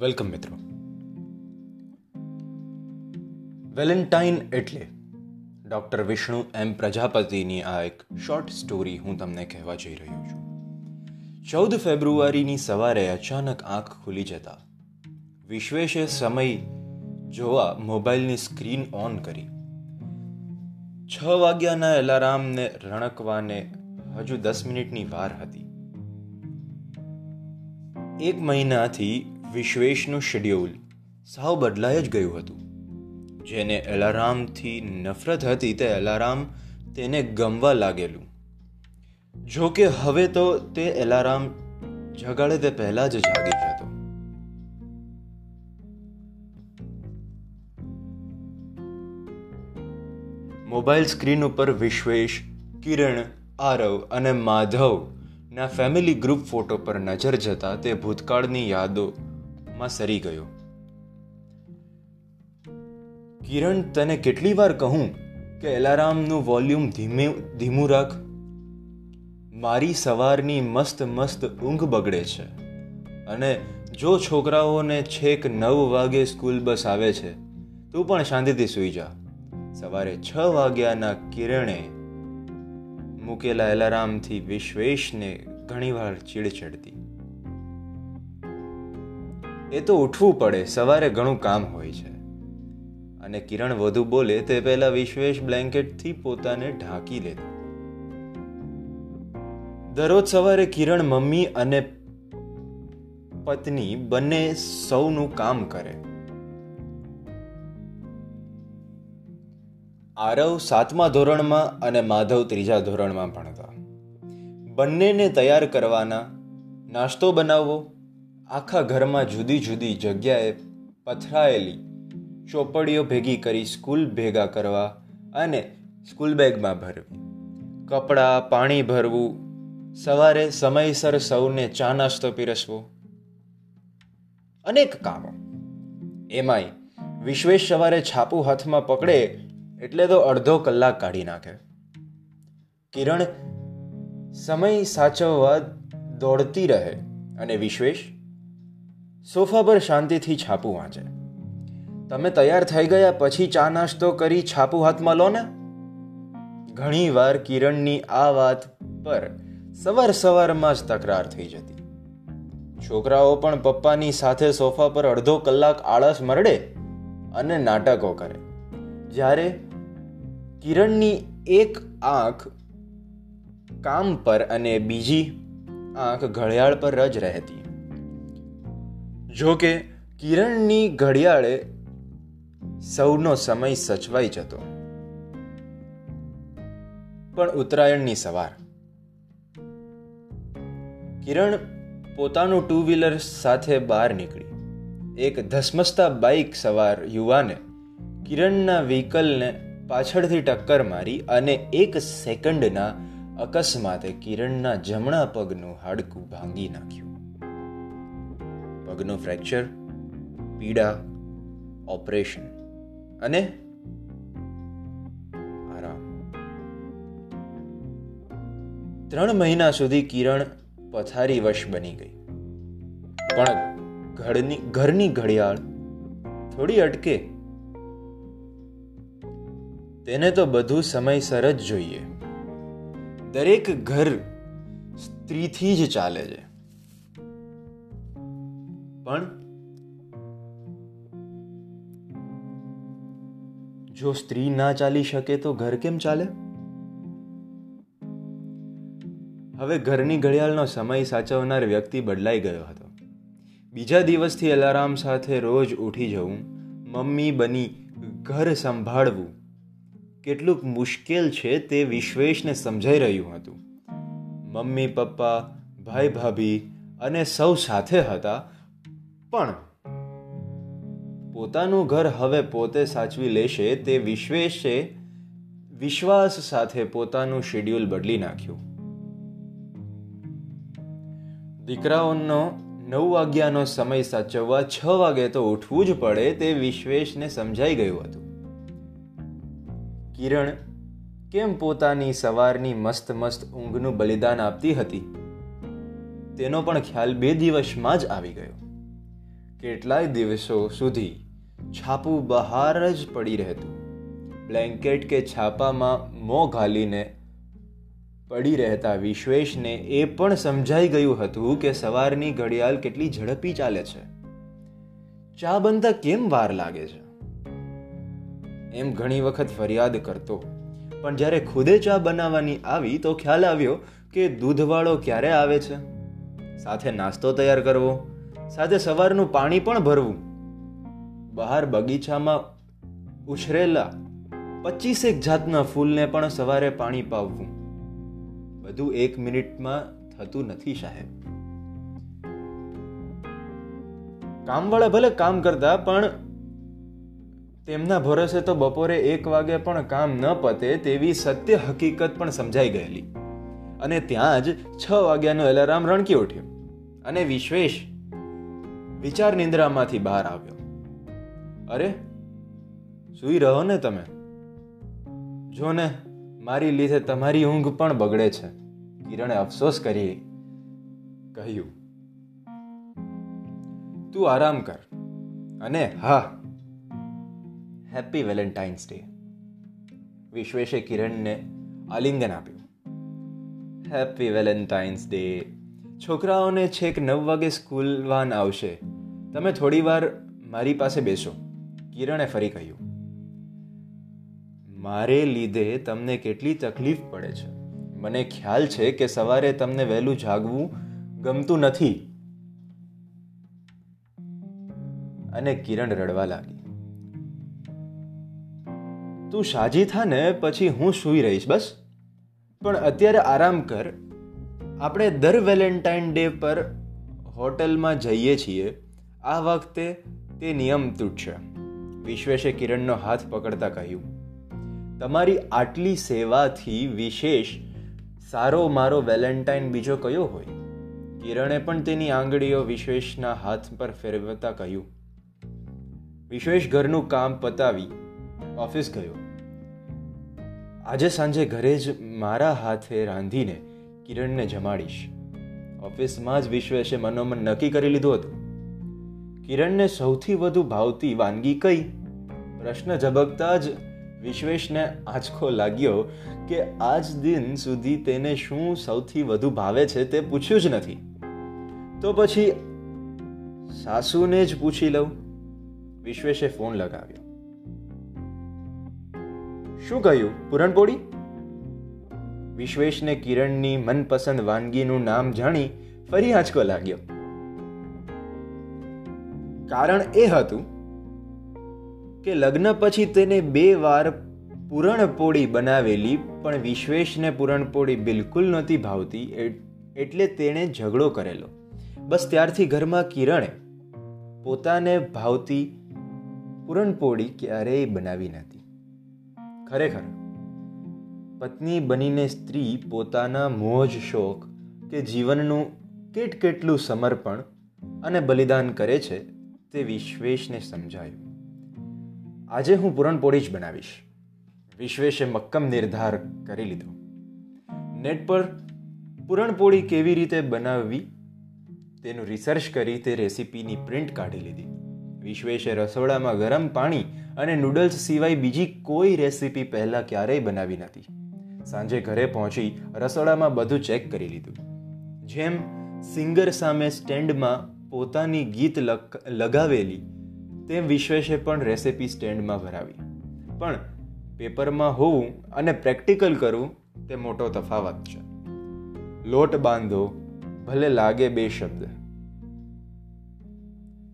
Welcome મિત્રો. Valentine એટલે doctor Vishnu એમ પ્રજાપતિની આ એક શોર્ટ સ્ટોરી હું તમને કહેવા જઈ રહ્યો છું. ચૌદ ફેબ્રુઆરીની સવારે અચાનક આંખ ખુલી જતા વિશ્વેશે સમય જોવા મોબાઈલની સ્ક્રીન ઓન કરી. છ વાગ્યાના એલારામને રણકવાને હજુ દસ મિનિટની વાર હતી. એક મહિનાથી વિશ્વેશનું શેડ્યુલ સાવ બદલાઈ જ ગયું હતું. જેને એલારામથી નફરત હતી તે એલારામ તેને ગમવા લાગેલું. જો કે હવે તો તે એલારામ જગાડે તે પહેલા જ જાગી જતો. મોબાઈલ સ્ક્રીન ઉપર વિશ્વેશ, કિરણ, આરવ અને માધવ ના ફેમિલી ગ્રુપ ફોટો પર નજર જતા તે ભૂતકાળની યાદો માં સરી ગયો. કિરણ, તને કેટલી વાર કહું કે એલારામનું વોલ્યુમ ધીમે, ધીમું રાખ. મારી સવારની મસ્ત મસ્ત ઊંઘ બગડે છે. અને જો છોકરાઓને છેક નવ વાગે સ્કૂલ બસ આવે છે, તું પણ શાંતિથી સૂઈ જા. સવારે છ વાગ્યાના કિરણે મૂકેલા એલારામથી વિશ્વેશને ઘણીવાર ચીડ ચડતી. એ તો ઉઠવું પડે, સવારે ઘણું કામ હોય છે. અને કિરણ વધુ બોલે તે પહેલા વિશ્વેશ બ્લેન્કેટથી પોતાને ઢાંકી લેતો દરરોજ સવારે કિરણ મમ્મી અને પત્ની બંને સૌનું કામ કરે. આરવ સાતમા ધોરણમાં અને માધવ ત્રીજા ધોરણમાં ભણતા. બંનેને તૈયાર કરવાના, નાસ્તો બનાવવો આખા ઘરમાં જુદી જુદી જગ્યાએ પથરાયેલી ચોપડીઓ ભેગી કરી સ્કૂલ ભેગા કરવા અને સ્કૂલ બેગમાં ભરવી. કપડાં, પાણી ભરવું, સવારે સમયસર સૌને ચા નાસ્તો પીરસવો. અનેક કામો. એમાંય વિશ્વેશ સવારે છાપું હાથમાં પકડે એટલે તો અડધો કલાક કાઢી નાખે. કિરણ સમય સાચવવા દોડતી રહે અને વિશ્વેશ સોફા પર શાંતિથી છાપું વાંચે. તમે તૈયાર થઈ ગયા પછી ચા નાસ્તો કરી છાપું હાથમાં લો ને? ઘણી વાર કિરણની આ વાત પર સવાર સવારમાં જ તકરાર થઈ જતી. છોકરાઓ પણ પપ્પાની સાથે સોફા પર અડધો કલાક આળસ મરડે અને નાટકો કરે. જ્યારે કિરણની એક આંખ કામ પર અને બીજી આંખ ઘડિયાળ પર જ રહેતી. જો કે કિરણની ઘડિયાળે સૌનો સમય સચવાઈ જતો. પણ ઉત્તરાયણની સવાર. કિરણ પોતાનું ટુ વ્હીલર સાથે બહાર નીકળી. એક ધસમસતા બાઇક સવાર યુવાને કિરણના વ્હીકલને પાછળથી ટક્કર મારી અને એક સેકન્ડના અકસ્માતે કિરણના જમણા પગનું હાડકું ભાંગી નાખ્યું. પગનું ફ્રેક્ચર, પીડા, ઓપરેશન અને આરામ. ત્રણ મહિના સુધી કિરણ પથારી વશ બની ગઈ. પણ ઘરની ઘરની ઘડિયાળ થોડી અટકે. તેને તો બધું સમયસર જ જોઈએ. દરેક ઘર સ્ત્રીથી જ ચાલે છે. પણ જો સ્ત્રી ના ચાલી શકે તો ઘર કેમ ચાલે? હવે ઘરની ઘડિયાળનો સમય સાચવનાર વ્યક્તિ બદલાઈ ગયો હતો. બીજા દિવસથી અલારામ સાથે રોજ ઉઠી જવું, મમ્મી બની ઘર સંભાળવું, કેટલુંક મુશ્કેલ છે તે વિશ્વેશને સમજાઈ રહ્યું હતું. મમ્મી, પપ્પા ભાઈ ભાભી અને સૌ સાથે હતા પણ પોતાનું ઘર હવે પોતે સાચવી લેશે તે વિશ્વેશે વિશ્વાસ સાથે પોતાનું શેડ્યુલ બદલી નાખ્યું. દીકરાઓનો નવ વાગ્યાનો સમય સાચવવા છ વાગે તો ઉઠવું જ પડે તે વિશ્વેશને સમજાઈ ગયું હતું. કિરણ કેમ પોતાની સવારની મસ્ત મસ્ત ઊંઘનું બલિદાન આપતી હતી? તેનો પણ ખ્યાલ બે દિવસમાં જ આવી ગયો. કેટલાય દિવસો સુધી છાપું બહાર જ પડી રહેતું. બ્લેન્કેટ કે છાપામાં મોં ઘાલીને પડી રહેતા વિશ્વેશને એ પણ સમજાઈ ગયું હતું કે સવારની ઘડિયાળ કેટલી ઝડપી ચાલે છે. ચા બનતા કેમ વાર લાગે છે? એમ ઘણી વખત ફરિયાદ કરતો. પણ જ્યારે ખુદે ચા બનાવવાની આવી તો ખ્યાલ આવ્યો કે દૂધવાળો ક્યારે આવે છે? સાથે નાસ્તો તૈયાર કરવો? સાથે સવારનું પાણી પણ ભરવું. બહાર બગીચામાં ઉછરેલા પચીસેક જાતના ફૂલને પણ સવારે પાણી પાવવું. બધું એક મિનિટમાં થતું નથી સાહેબ. કામવાળા ભલે કામ કરતા પણ તેમના ભરોસે તો બપોરે એક વાગે પણ કામ ન પતે તેવી સત્ય હકીકત પણ સમજાઈ ગયેલી. અને ત્યાં જ છ વાગ્યાનો એલાર્મ રણકી ઉઠ્યો. અને વિશ્વેશ વિચાર નિંદ્રામાંથી બહાર આવ્યો. અરે, સુઈ રહો ને તમે. જો ને, મારી લીધે તમારી ઊંઘ પણ બગડે છે. કિરણે અફસોસ કરી કહ્યું. તું આરામ કર અને હા, હેપી વેલેન્ટાઇન્સ ડે. વિશ્વેશે કિરણને આલિંગન આપ્યું. Happy valentine's day. છોકરાઓને છેક નવ વાગે સ્કૂલ વાન આવશે. તમે થોડી વાર મારી પાસે બેસો. કિરણે ફરી કહ્યું, મારે લીધે તમને કેટલી તકલીફ પડે છે. મને ખ્યાલ છે કે સવારે તમને વહેલું જાગવું ગમતું નથી. અને કિરણ રડવા લાગી, તું સાજી થા ને, પછી હું સૂઈ રહીશ, બસ. પણ અત્યારે આરામ કર. આપણે દર વેલેન્ટાઇન ડે પર હોટલમાં જઈએ છીએ. આ વખતે તે નિયમ તૂટશે વિશ્વેશે કિરણનો હાથ પકડતા કહ્યું, તમારી આટલી સેવાથી વિશેષ સારો મારો વેલેન્ટાઇન બીજો કયો હોય? કિરણે પણ તેની આંગળીઓ વિશ્વેશના હાથ પર ફેરવતા કહ્યું, વિશ્વેશ ઘરનું કામ પતાવી ઓફિસ ગયો. આજે સાંજે ઘરે જ મારા હાથે રાંધીને કિરણને જમાડીશ. ઓફિસમાં જ વિશ્વેશે મનોમન નક્કી કરી લીધું હતું. કિરણને સૌથી વધુ ભાવતી વાનગી કઈ? પ્રશ્ન ઝબકતા જ વિશ્વેશને આંચકો લાગ્યો કે આજ દિન સુધી તેને શું સૌથી વધુ ભાવે છે તે પૂછ્યું જ નથી. તો પછી સાસુને જ પૂછી લઉં. વિશ્વેશે ફોન લગાવ્યો. શું કહ્યું? પૂરણપોળી? વિશ્વેશને કિરણની મનપસંદ વાનગીનું નામ જાણી ફરી આંચકો લાગ્યો. કારણ એ હતું કે લગ્ન પછી તેને બે વાર પૂરણપોળી બનાવેલી, પણ વિશ્વેશને પૂરણપોળી બિલકુલ નહોતી ભાવતી એટલે તેણે ઝઘડો કરેલો. બસ ત્યારથી ઘરમાં કિરણે પોતાને ભાવતી પૂરણપોળી ક્યારેય બનાવી નથી ખરેખર, પત્ની બનીને સ્ત્રી પોતાના મોજ, શોખ કે જીવનનું કેટ કેટલું સમર્પણ અને બલિદાન કરે છે તે વિશ્વેશને સમજાયું. આજે હું પૂરણપોળી જ બનાવીશ. વિશ્વેશે મક્કમ નિર્ધાર કરી લીધો. નેટ પર પૂરણપોળી કેવી રીતે બનાવવી તેનું રિસર્ચ કરી તે રેસીપીની પ્રિન્ટ કાઢી લીધી. વિશ્વેશે રસોડામાં ગરમ પાણી અને નૂડલ્સ સિવાય બીજી કોઈ રેસીપી પહેલાં ક્યારેય બનાવી નથી. સાંજે ઘરે પહોંચી રસોડામાં બધું ચેક કરી લીધું. જેમ સિંગર સામે સ્ટેન્ડમાં પોતાની ગીત લગાવેલી, તેમ વિશ્વેશે પણ રેસિપી સ્ટેન્ડમાં ભરાવી. પણ પેપરમાં હોવું અને પ્રેક્ટિકલ કરવું તે મોટો તફાવત છે. લોટ બાંધો, ભલે લાગે બે શબ્દ.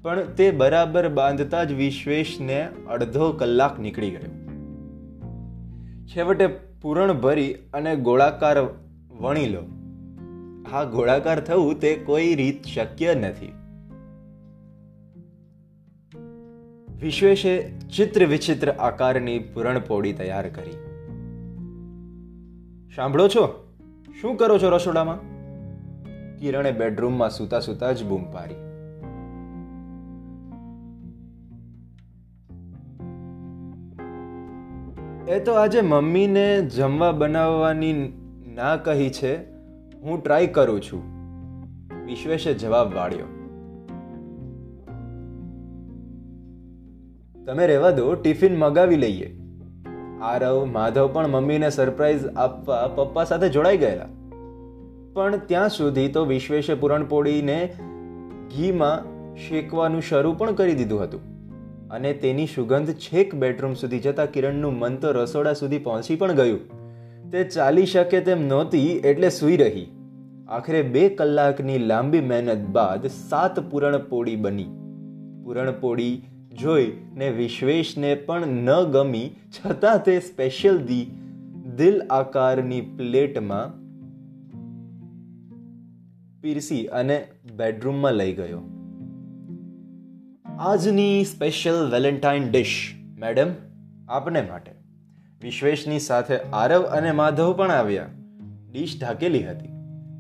પણ તે બરાબર બાંધતા જ વિશ્વેશને અડધો કલાક નીકળી ગયો. છેવટે પૂરણ ભરી અને ગોળાકાર વણી લો. આ ગોળાકાર થવું તે કોઈ રીત શક્ય નથી. વિશ્વેશે ચિત્ર વિચિત્ર આકારની પૂરણપોળી તૈયાર કરી. સાંભળો છો? શું કરો છો રસોડામાં? કિરણે બેડરૂમમાં સૂતા સૂતા જ બૂમ પાડી. એ તો આજે મમ્મીને જમવા બનાવવાની ના કહી છે. હું ટ્રાય કરું છું. વિશ્વેશે જવાબ વાળ્યો. તમે રહેવા દો, ટિફિન મગાવી લઈએ. આરવ, માધવ પણ મમ્મીને સરપ્રાઈઝ આપવા પપ્પા સાથે જોડાઈ ગયેલા. પણ ત્યાં સુધી તો વિશ્વેશે પૂરણપોળીને ઘીમાં શેકવાનું શરૂ પણ કરી દીધું હતું. અને તેની સુગંધ છેક બેડરૂમ સુધી જતા કિરણનું મન તો રસોડા સુધી પહોંચી પણ ગયું. તે ચાલી શકે તેમ નહોતી એટલે સૂઈ રહી. આખરે બે કલાકની લાંબી મહેનત બાદ સાત પૂરણપોળી બની. પૂરણપોળી જોઈ ને વિશ્વેશને પણ ન ગમી, છતાં તે સ્પેશિયલ દી, દિલ આકારની પ્લેટમાં પીરસી અને બેડરૂમમાં લઈ ગયો. આજની સ્પેશિયલ વેલેન્ટાઇન ડિશ મેડમ આપને માટે. વિશ્વેશની સાથે આરવ અને માધવ પણ આવ્યા. ડીશ ઢાકેલી હતી.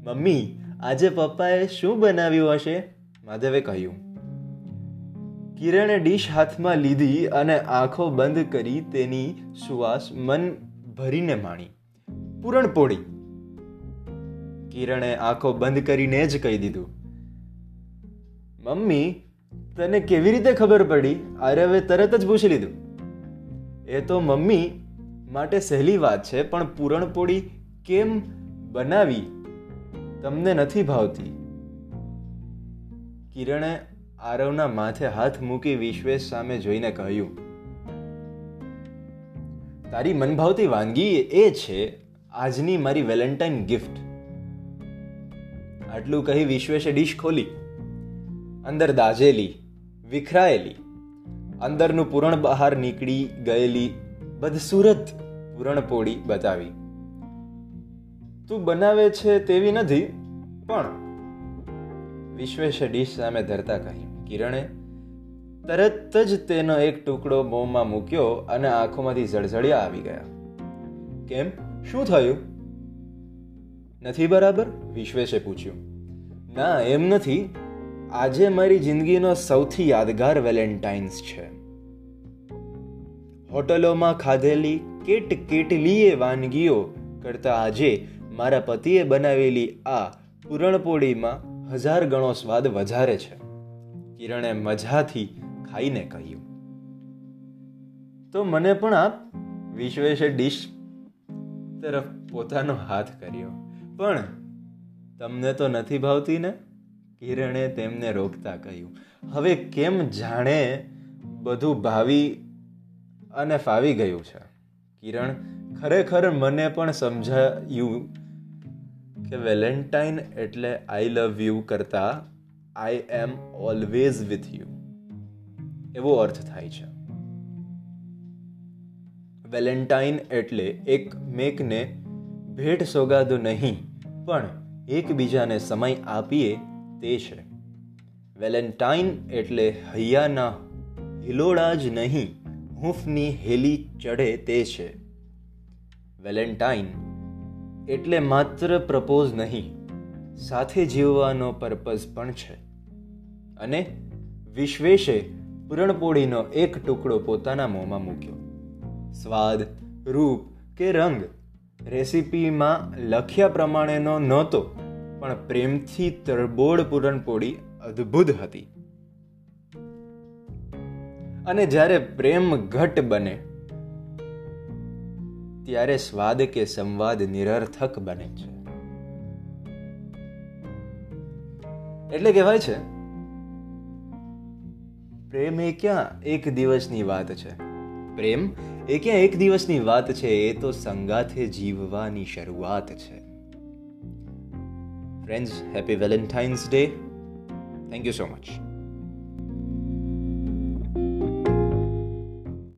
મમ્મી, આજે પપ્પાએ શું બનાવ્યું હશે? માધવે કહ્યું. કિરણે ડીશ હાથમાં લીધી અને આંખો બંધ કરી તેની સુવાસ મન ભરીને માણી. પૂરણપોળી. કિરણે આંખો બંધ કરીને જ કહી દીધું. મમ્મી, તને કેવી રીતે ખબર પડી? આરવે તરત જ પૂછી લીધું. એ તો મમ્મી માટે સહેલી વાત છે, પણ પૂરણપોળી કેમ બનાવી? તમને નથી ભાવતી. કિરણે આરવના માથે હાથ મૂકી વિશ્વેશ સામે જોઈને કહ્યું, તારી મનભાવતી વાનગી એ છે આજની મારી વેલેન્ટાઇન ગિફ્ટ. આટલું કહી વિશ્વેશે ડીશ ખોલી, અંદર દાજેલી વિખરાયેલી, અંદરનું પૂરણ બહાર નીકળી ગયેલી બદસુરત પૂરણપોળી બતાવી. તું બનાવે છે તેવી નથી, પણ, વિશ્વેશે ડીશ સામે ધરતા કહ્યું કિરણે તરત જ તેનો એક ટુકડો મોંમાં મૂક્યો અને આંખોમાંથી જળઝળિયા આવી ગયા. કેમ? શું થયું? નથી બરાબર? વિશ્વેશે પૂછ્યું. ના, એમ નથી. આજે મારી જિંદગીનો સૌથી યાદગાર વેલેન્ટાઇન્સ છે. હોટલોમાં ખાધેલી કેટ કેટલીય વાનગીઓ કરતા આજે મારા પતિએ બનાવેલી આ પૂરણપોળીમાં હજાર ગણો સ્વાદ વધારે છે. કિરણે મજાથી ખાઈને કહ્યું. તો મને પણ આપ વિશ્વેશે ડીશ તરફ પોતાનો હાથ કર્યો. પણ તમને તો નથી ભાવતી ને? કિરણે તેમને રોકતા કહ્યું. હવે કેમ જાણે બધું ભાવી અને ફાવી ગયું છે? કિરણ, ખરેખર મને પણ સમજાયું કે વેલેન્ટાઇન એટલે આઈ લવ યુ કરતા I am always with you એવો અર્થ થાય છે. વેલેન્ટાઇન એટલે એક મેકને ભેટ સોગાદો નહીં, પણ એકબીજાને સમય આપીએ તે છે. વેલેન્ટાઇન એટલે હૈયાના હિલોડા જ નહીં, હૂંફની હેલી ચઢે તે છે. વેલેન્ટાઇન એટલે માત્ર પ્રપોઝ નહીં સાથે જીવવાનો પર્પઝ પણ છે. અને વિશ્વેશે પૂરણપોળીનો એક ટુકડો પોતાના મોંમાં મૂક્યો. સ્વાદ, રૂપ કે રંગ રેસીપીમાં લખ્યા પ્રમાણેનો નહોતો, પણ પ્રેમથી તરબોળ પૂરણપોળી અદ્ભુત હતી. અને જ્યારે પ્રેમ ઘટ બને, ત્યારે સ્વાદ કે સંવાદ નિરર્થક બને છે. એટલે કહેવાય છે. પ્રેમ એ ક્યાં એક દિવસની વાત છે? પ્રેમ? એ ક્યાં એક દિવસની વાત છે એ તો સંગાથે જીવવાની શરૂઆત છે. Friends happy valentine's day thank you so much